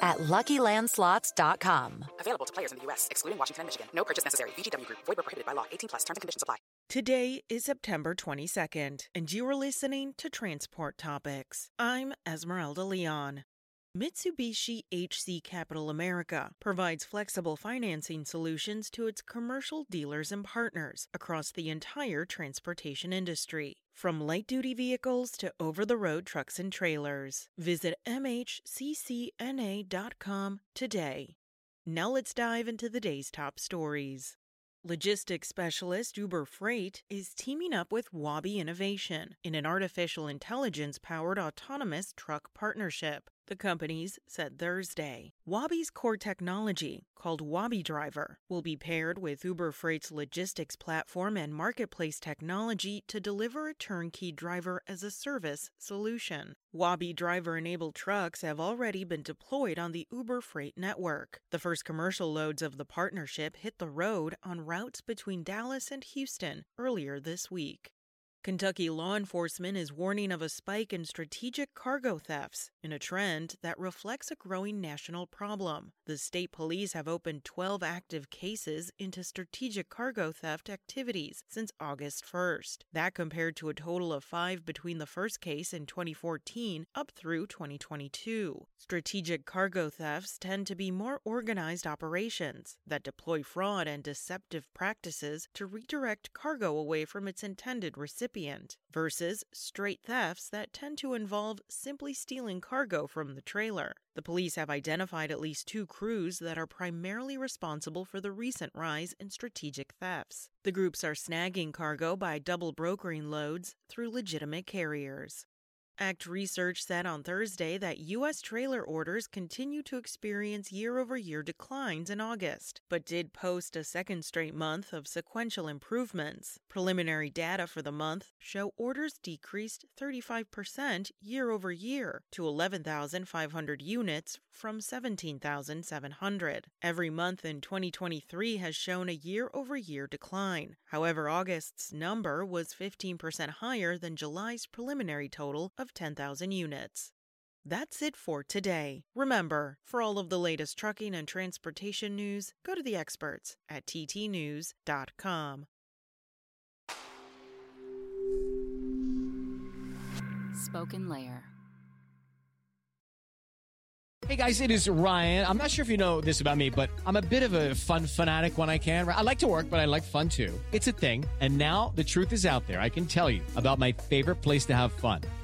at LuckyLandSlots.com. Available to players in the U.S., excluding Washington and Michigan. No purchase necessary. VGW Group. Void where prohibited by law. 18 plus. Terms and conditions apply. Today is September 22nd, and you are listening to Transport Topics. I'm Esmeralda Leon. Mitsubishi HC Capital America provides flexible financing solutions to its commercial dealers and partners across the entire transportation industry. From light duty vehicles to over the road trucks and trailers. Visit MHCCNA.com today. Now let's dive into the day's top stories. Logistics specialist Uber Freight is teaming up with Waabi Innovation in an artificial intelligence powered autonomous truck partnership. The companies said Thursday. Waabi's core technology, called Waabi Driver, will be paired with Uber Freight's logistics platform and marketplace technology to deliver a turnkey driver as a service solution. Waabi Driver enabled trucks have already been deployed on the Uber Freight network. The first commercial loads of the partnership hit the road on routes between Dallas and Houston earlier this week. Kentucky law enforcement is warning of a spike in strategic cargo thefts in a trend that reflects a growing national problem. The state police have opened 12 active cases into strategic cargo theft activities since August 1st. That compared to a total of five between the first case in 2014 up through 2022. Strategic cargo thefts tend to be more organized operations that deploy fraud and deceptive practices to redirect cargo away from its intended recipient versus straight thefts that tend to involve simply stealing cargo from the trailer. The police have identified at least two crews that are primarily responsible for the recent rise in strategic thefts. The groups are snagging cargo by double brokering loads through legitimate carriers. ACT Research said on Thursday that U.S. trailer orders continue to experience year over year declines in August, but did post a second straight month of sequential improvements. Preliminary data for the month show orders decreased 35% year over year to 11,500 units from 17,700. Every month in 2023 has shown a year over year decline. However, August's number was 15% higher than July's preliminary total of 10,000 units. That's it for today. Remember, for all of the latest trucking and transportation news, go to the experts at ttnews.com. Spoken Layer. Hey guys, it is Ryan. I'm not sure if you know this about me, but I'm a bit of a fun fanatic when I can. I like to work, but I like fun too. It's a thing. And now the truth is out there. I can tell you about my favorite place to have fun